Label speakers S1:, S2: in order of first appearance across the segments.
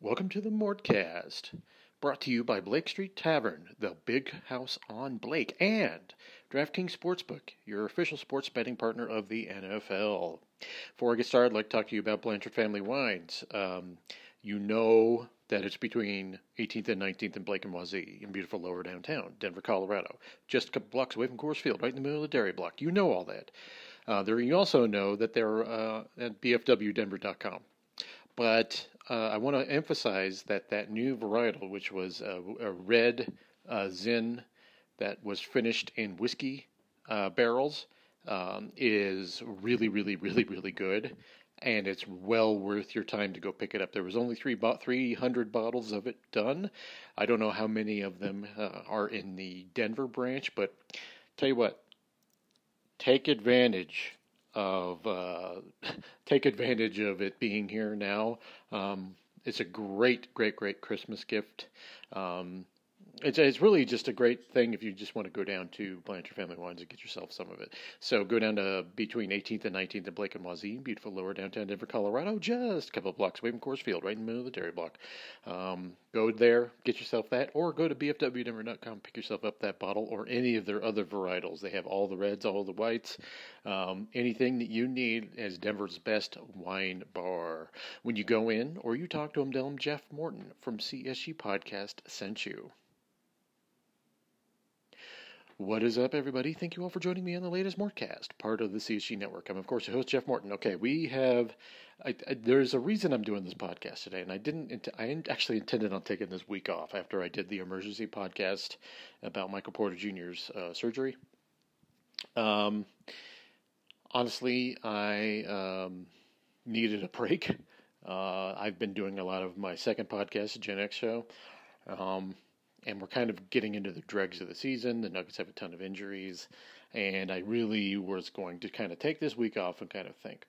S1: Welcome to the Mortcast, brought to you by Blake Street Tavern, the big house on Blake, and DraftKings Sportsbook, your official sports betting partner of the NFL. Before I get started, I'd like to talk to you about Blanchard Family Wines. Um, you know that it's between 18th and 19th and Blake and Wazee in beautiful lower downtown, Denver, Colorado. Just a couple blocks away from Coors Field, right in the middle of the dairy block. You know all that. Uh, there, you also know that they're uh, at bfwdenver.com. But uh, I want to emphasize that that new varietal, which was a, a red uh, Zin that was finished in whiskey uh, barrels, um, is really, really, really, really good, and it's well worth your time to go pick it up. There was only three bo- 300 bottles of it done. I don't know how many of them uh, are in the Denver branch, but tell you what, take advantage of uh, take advantage of it being here now. Um, it's a great, great, great Christmas gift. Um, it's it's really just a great thing if you just want to go down to Blanchard Family Wines and get yourself some of it. So go down to between 18th and 19th in Blake and Wazee, beautiful lower downtown Denver, Colorado, just a couple of blocks away from Coors Field, right in the middle of the dairy block. Um, go there, get yourself that, or go to bfwdenver.com, pick yourself up that bottle or any of their other varietals. They have all the reds, all the whites, um, anything that you need as Denver's best wine bar. When you go in or you talk to them, tell them Jeff Morton from CSG Podcast sent you. What is up, everybody? Thank you all for joining me on the latest Mortcast, part of the CSG Network. I'm, of course, your host, Jeff Morton. Okay, we have. I, I, there's a reason I'm doing this podcast today, and I didn't. I actually intended on taking this week off after I did the emergency podcast about Michael Porter Jr.'s uh, surgery. Um, honestly, I um, needed a break. Uh, I've been doing a lot of my second podcast, the Gen X Show. Um, and we're kind of getting into the dregs of the season. The Nuggets have a ton of injuries, and I really was going to kind of take this week off and kind of think.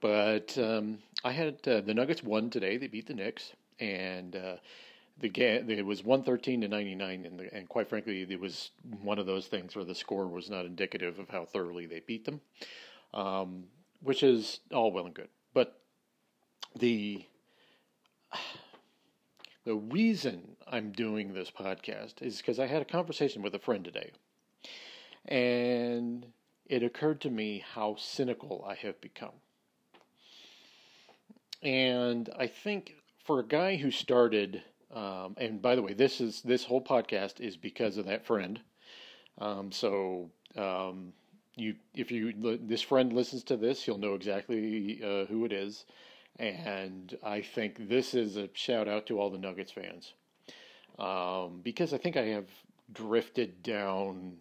S1: But um, I had uh, the Nuggets won today. They beat the Knicks, and uh, the game it was one thirteen to ninety nine, and, and quite frankly, it was one of those things where the score was not indicative of how thoroughly they beat them, um, which is all well and good. But the the reason I'm doing this podcast is because I had a conversation with a friend today. And it occurred to me how cynical I have become. And I think for a guy who started, um, and by the way, this is this whole podcast is because of that friend. Um, so um, you, if you this friend listens to this, he'll know exactly uh, who it is. And I think this is a shout out to all the Nuggets fans. Um, because I think I have drifted down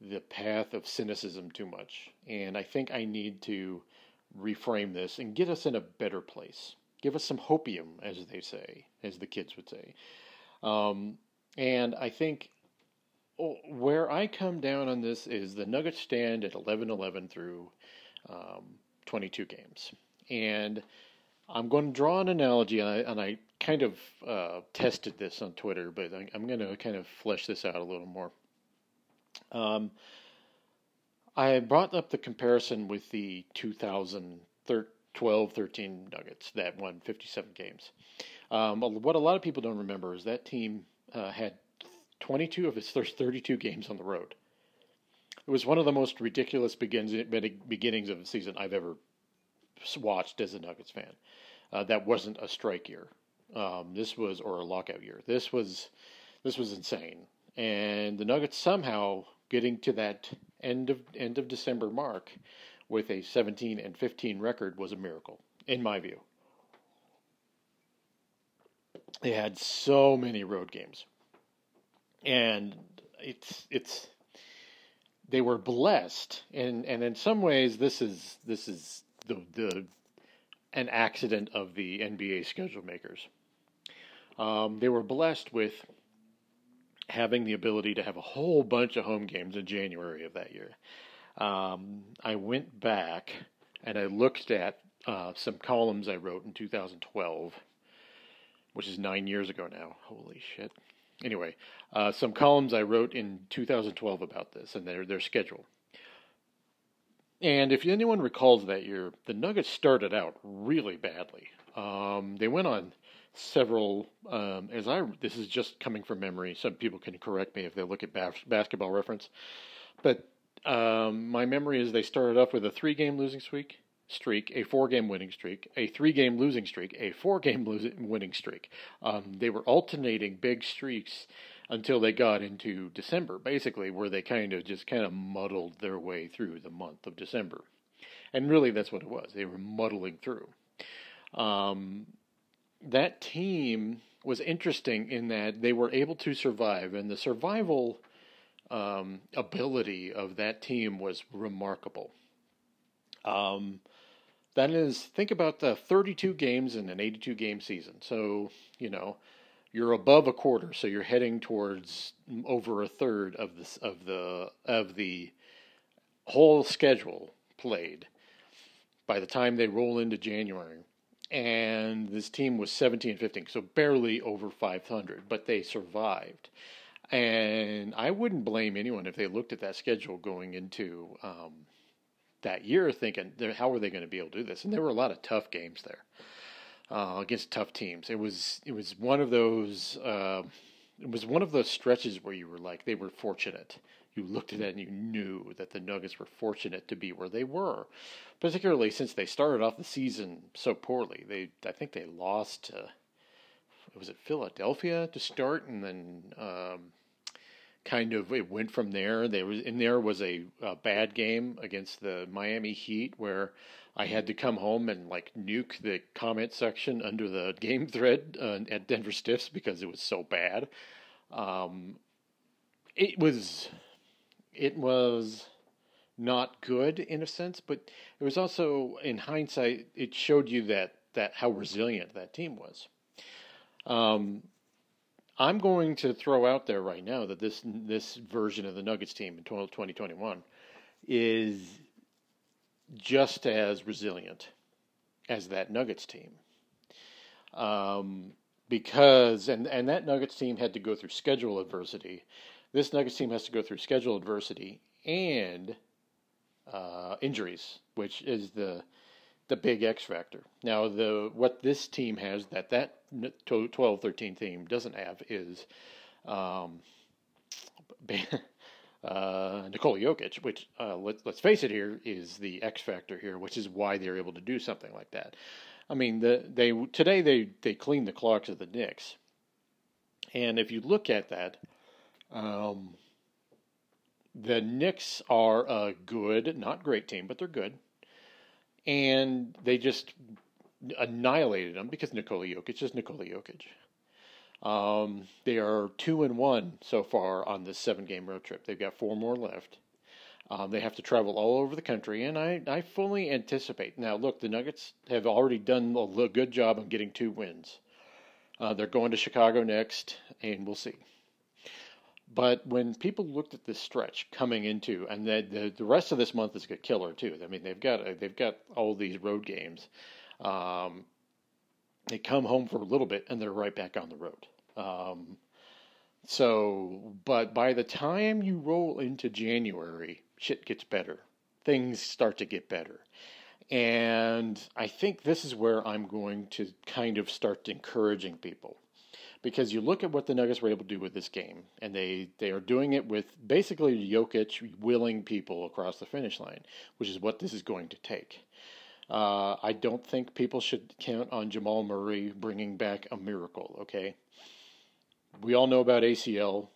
S1: the path of cynicism too much. And I think I need to reframe this and get us in a better place. Give us some hopium, as they say, as the kids would say. Um, and I think oh, where I come down on this is the Nuggets stand at 11 11 through um, 22 games. And I'm going to draw an analogy, and I, and I kind of uh, tested this on Twitter, but I, am going to kind of flesh this out a little more. Um, I brought up the comparison with the 2012 13 Nuggets that won 57 games. Um, what a lot of people don't remember is that team uh, had 22 of its first 32 games on the road. It was one of the most ridiculous beginnings of the season I've ever watched as a Nuggets fan. Uh, that wasn't a strike year. Um, this was or a lockout year. This was this was insane. And the Nuggets somehow getting to that end of end of December mark with a 17 and 15 record was a miracle in my view. They had so many road games. And it's it's they were blessed and and in some ways this is this is the the an accident of the NBA schedule makers. Um, they were blessed with having the ability to have a whole bunch of home games in January of that year. Um, I went back and I looked at uh, some columns I wrote in 2012, which is nine years ago now. Holy shit. Anyway, uh, some columns I wrote in 2012 about this and their their schedule. And if anyone recalls that year, the Nuggets started out really badly. Um, they went on several. Um, as I this is just coming from memory. Some people can correct me if they look at bas- basketball reference, but um, my memory is they started off with a three-game losing streak, streak, a four-game winning streak, a three-game losing streak, a four-game losing winning streak. Um, they were alternating big streaks until they got into December, basically, where they kind of just kind of muddled their way through the month of December. And really, that's what it was. They were muddling through. Um, that team was interesting in that they were able to survive, and the survival um, ability of that team was remarkable. Um, that is, think about the 32 games in an 82 game season. So, you know, you're above a quarter, so you're heading towards over a third of this of the of the whole schedule played by the time they roll into January. And this team was 17 15, so barely over 500, but they survived. And I wouldn't blame anyone if they looked at that schedule going into um, that year thinking, how are they going to be able to do this? And there were a lot of tough games there uh, against tough teams. It was it was one of those uh, it was one of those stretches where you were like they were fortunate. You looked at it and you knew that the Nuggets were fortunate to be where they were, particularly since they started off the season so poorly. They I think they lost to was it Philadelphia to start, and then um, kind of it went from there. There was in there was a, a bad game against the Miami Heat where I had to come home and like nuke the comment section under the game thread uh, at Denver Stiffs because it was so bad. Um, it was, it was not good in a sense, but it was also in hindsight it showed you that that how resilient that team was. Um, I'm going to throw out there right now that this this version of the Nuggets team in 2021 is just as resilient as that Nuggets team. Um, because and and that Nuggets team had to go through schedule adversity. This Nuggets team has to go through schedule adversity and uh, injuries, which is the the big X factor. Now, the what this team has that that 12-13 team doesn't have is um, uh, Nikola Jokic, which uh, let, let's face it, here is the X factor here, which is why they're able to do something like that. I mean, the, they today they they cleaned the clocks of the Knicks, and if you look at that, um, the Knicks are a good, not great team, but they're good, and they just annihilated them because Nikola Jokic is Nikola Jokic. Um, they are two and one so far on this seven game road trip. They've got four more left. Um, they have to travel all over the country, and I, I fully anticipate. Now, look, the Nuggets have already done a good job of getting two wins. Uh, they're going to Chicago next, and we'll see. But when people looked at this stretch coming into, and the, the, the rest of this month is a killer too. I mean, they've got they've got all these road games. Um, they come home for a little bit and they're right back on the road. Um, so, but by the time you roll into January, shit gets better. Things start to get better. And I think this is where I'm going to kind of start encouraging people. Because you look at what the Nuggets were able to do with this game, and they, they are doing it with basically Jokic willing people across the finish line, which is what this is going to take. Uh, I don't think people should count on Jamal Murray bringing back a miracle. Okay, we all know about ACL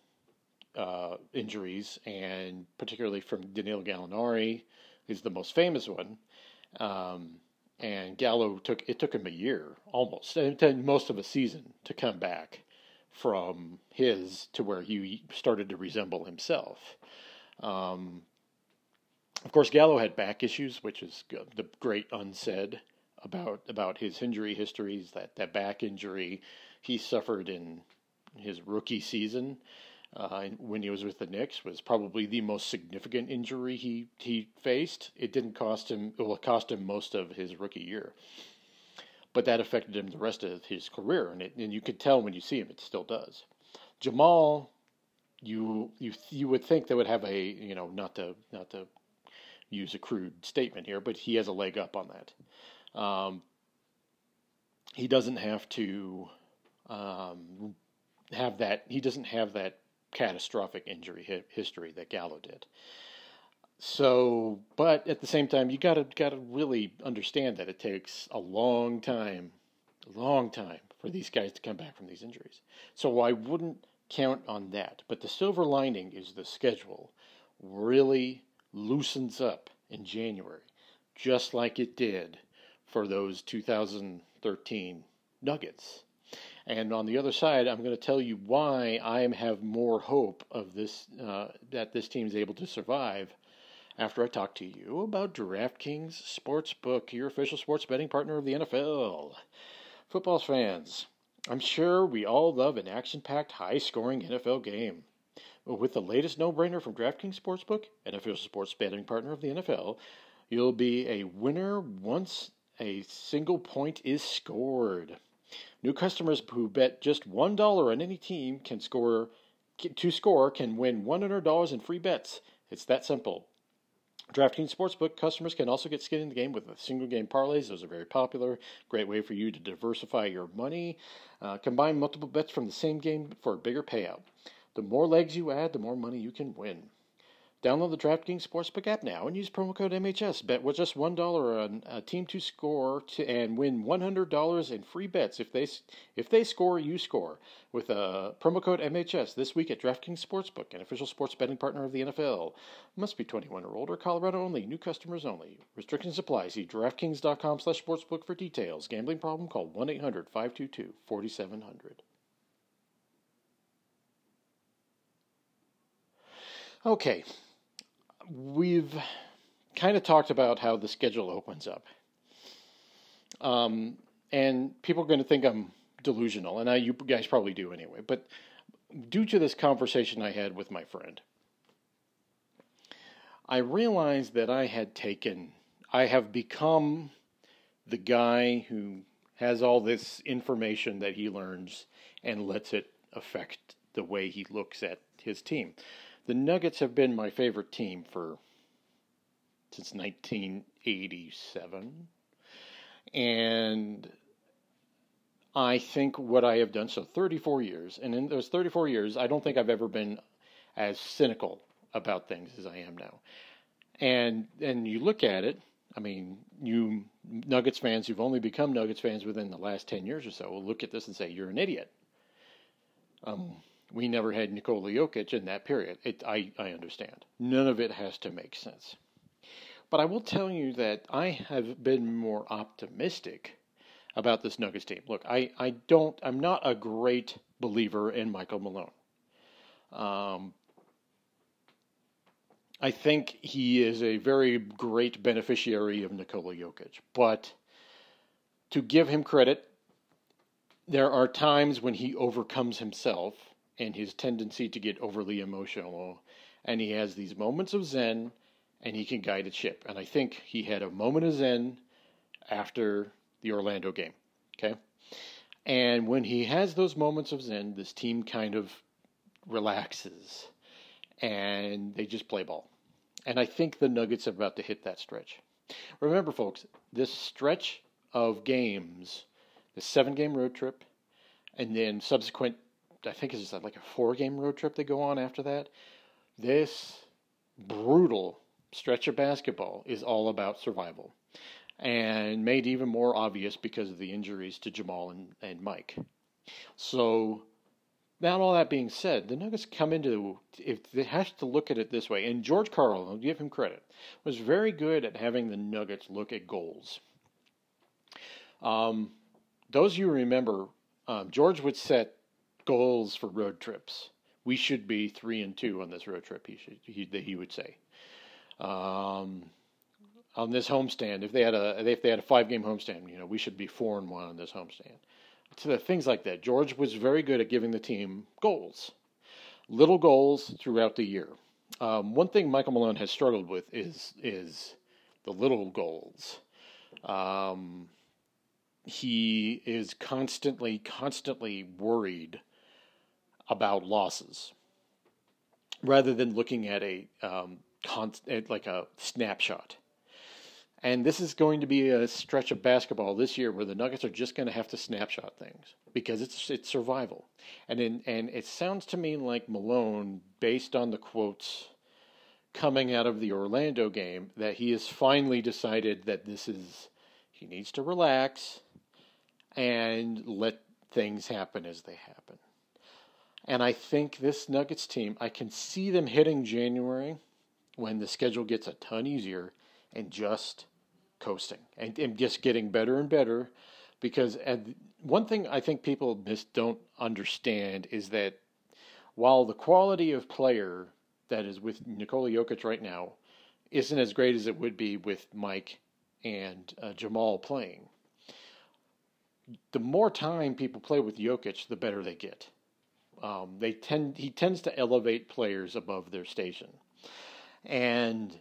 S1: uh, injuries, and particularly from Danilo Gallinari, who's the most famous one. Um, and Gallo took it took him a year almost, and most of a season to come back from his to where he started to resemble himself. Um, of course, Gallo had back issues, which is the great unsaid about about his injury histories. That that back injury he suffered in his rookie season uh, when he was with the Knicks was probably the most significant injury he he faced. It didn't cost him; it will cost him most of his rookie year, but that affected him the rest of his career, and it, and you could tell when you see him, it still does. Jamal, you you you would think they would have a you know not to not to use a crude statement here, but he has a leg up on that. Um, he doesn't have to um, have that. He doesn't have that catastrophic injury history that Gallo did. So, but at the same time, you gotta gotta really understand that it takes a long time, a long time for these guys to come back from these injuries. So I wouldn't count on that. But the silver lining is the schedule really loosens up in January, just like it did for those 2013 Nuggets. And on the other side, I'm going to tell you why I have more hope of this uh, that this team is able to survive after I talk to you about DraftKings Sportsbook, your official sports betting partner of the NFL. Football fans, I'm sure we all love an action-packed, high-scoring NFL game. With the latest no-brainer from DraftKings Sportsbook, an official sports betting partner of the NFL, you'll be a winner once a single point is scored. New customers who bet just $1 on any team can score to score can win $100 in free bets. It's that simple. DraftKings Sportsbook customers can also get skin in the game with single game parlays. Those are very popular. Great way for you to diversify your money. Uh, combine multiple bets from the same game for a bigger payout. The more legs you add, the more money you can win. Download the DraftKings Sportsbook app now and use promo code MHS. Bet with just one dollar on a team to score to, and win one hundred dollars in free bets if they if they score, you score with a promo code MHS this week at DraftKings Sportsbook, an official sports betting partner of the NFL. Must be twenty one or older. Colorado only. New customers only. Restrictions apply. See DraftKings.com/sportsbook for details. Gambling problem? Call one 522 4700 Okay, we've kind of talked about how the schedule opens up. Um, and people are going to think I'm delusional, and I, you guys probably do anyway. But due to this conversation I had with my friend, I realized that I had taken, I have become the guy who has all this information that he learns and lets it affect the way he looks at his team. The Nuggets have been my favorite team for since 1987. And I think what I have done, so 34 years, and in those 34 years, I don't think I've ever been as cynical about things as I am now. And and you look at it, I mean, you Nuggets fans who've only become Nuggets fans within the last 10 years or so will look at this and say, you're an idiot. Um, we never had Nikola Jokic in that period. It, I, I understand. None of it has to make sense. But I will tell you that I have been more optimistic about this Nuggets team. Look, I, I don't, I'm not a great believer in Michael Malone. Um, I think he is a very great beneficiary of Nikola Jokic. But to give him credit, there are times when he overcomes himself and his tendency to get overly emotional. And he has these moments of zen and he can guide a ship. And I think he had a moment of zen after the Orlando game. Okay. And when he has those moments of zen, this team kind of relaxes and they just play ball. And I think the Nuggets are about to hit that stretch. Remember, folks, this stretch of games, the seven game road trip, and then subsequent I think it's like a four game road trip they go on after that. This brutal stretch of basketball is all about survival and made even more obvious because of the injuries to Jamal and, and Mike. So, now all that being said, the Nuggets come into if they have to look at it this way, and George Karl, I'll give him credit, was very good at having the Nuggets look at goals. Um, those you remember, um, George would set goals for road trips. We should be three and two on this road trip. He should he he would say. Um, on this homestand, if they had a if they had a five game homestand, you know, we should be four and one on this homestand. To the things like that, George was very good at giving the team goals, little goals throughout the year. Um, one thing Michael Malone has struggled with is is the little goals. Um, he is constantly, constantly worried about losses rather than looking at a um, like a snapshot. And this is going to be a stretch of basketball this year where the Nuggets are just going to have to snapshot things because it's it's survival. And in, and it sounds to me like Malone, based on the quotes coming out of the Orlando game, that he has finally decided that this is he needs to relax and let things happen as they happen. And I think this Nuggets team, I can see them hitting January when the schedule gets a ton easier and just coasting and, and just getting better and better. Because one thing I think people just don't understand is that while the quality of player that is with Nikola Jokic right now isn't as great as it would be with Mike and uh, Jamal playing, the more time people play with Jokic, the better they get. Um, they tend he tends to elevate players above their station, and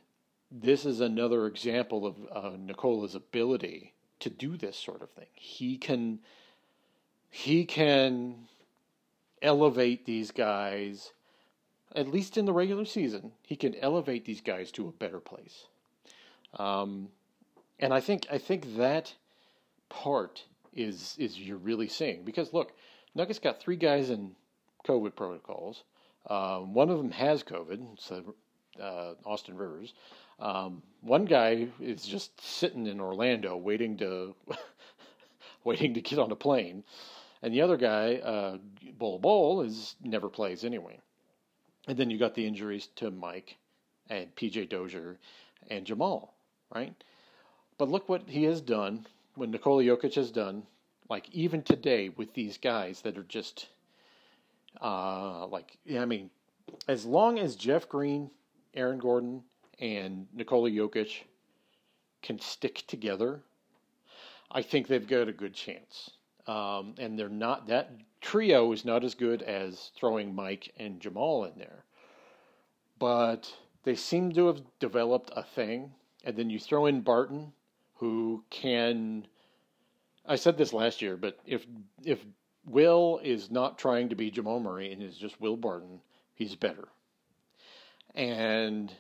S1: this is another example of uh, Nikola's ability to do this sort of thing. He can he can elevate these guys at least in the regular season. He can elevate these guys to a better place. Um, and I think I think that part is is you're really seeing because look, Nuggets got three guys in COVID protocols. Um, one of them has COVID, so uh, Austin Rivers. Um, one guy is just sitting in Orlando waiting to waiting to get on a plane, and the other guy, uh, Bol Bol, is never plays anyway. And then you got the injuries to Mike and PJ Dozier and Jamal, right? But look what he has done, what Nikola Jokic has done, like even today with these guys that are just uh, like, yeah, I mean, as long as Jeff Green, Aaron Gordon, and Nikola Jokic can stick together, I think they've got a good chance. Um, and they're not that trio is not as good as throwing Mike and Jamal in there, but they seem to have developed a thing. And then you throw in Barton, who can. I said this last year, but if if Will is not trying to be Jamal Murray and is just Will Barton. He's better. And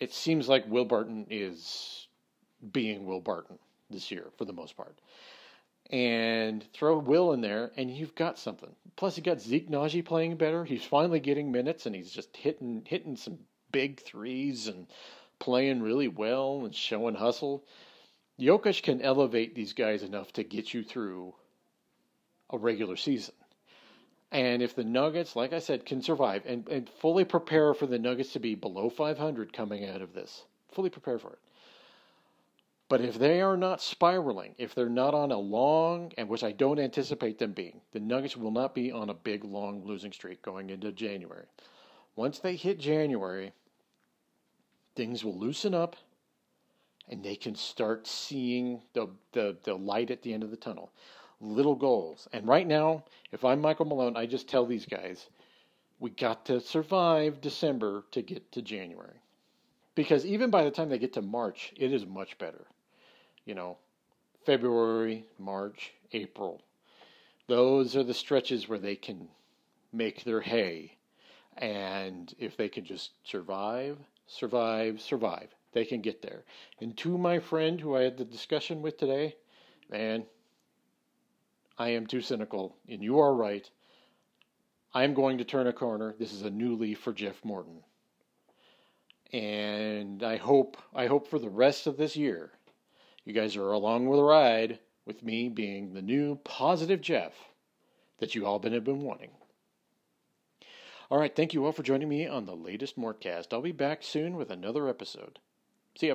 S1: it seems like Will Barton is being Will Barton this year for the most part. And throw Will in there, and you've got something. Plus, you got Zeke Nnaji playing better. He's finally getting minutes, and he's just hitting hitting some big threes and playing really well and showing hustle. Jokic can elevate these guys enough to get you through a regular season. And if the Nuggets, like I said, can survive and, and fully prepare for the Nuggets to be below 500 coming out of this, fully prepare for it. But if they are not spiraling, if they're not on a long, and which I don't anticipate them being, the Nuggets will not be on a big, long losing streak going into January. Once they hit January, things will loosen up and they can start seeing the, the, the light at the end of the tunnel little goals. And right now, if I'm Michael Malone, I just tell these guys, we got to survive December to get to January. Because even by the time they get to March, it is much better. You know, February, March, April. Those are the stretches where they can make their hay. And if they can just survive, survive, survive, they can get there. And to my friend who I had the discussion with today, man, I am too cynical, and you are right. I am going to turn a corner. This is a new leaf for Jeff Morton. And I hope I hope for the rest of this year you guys are along with the ride with me being the new positive Jeff that you all been have been wanting. All right, thank you all for joining me on the latest Mortcast. I'll be back soon with another episode. See ya.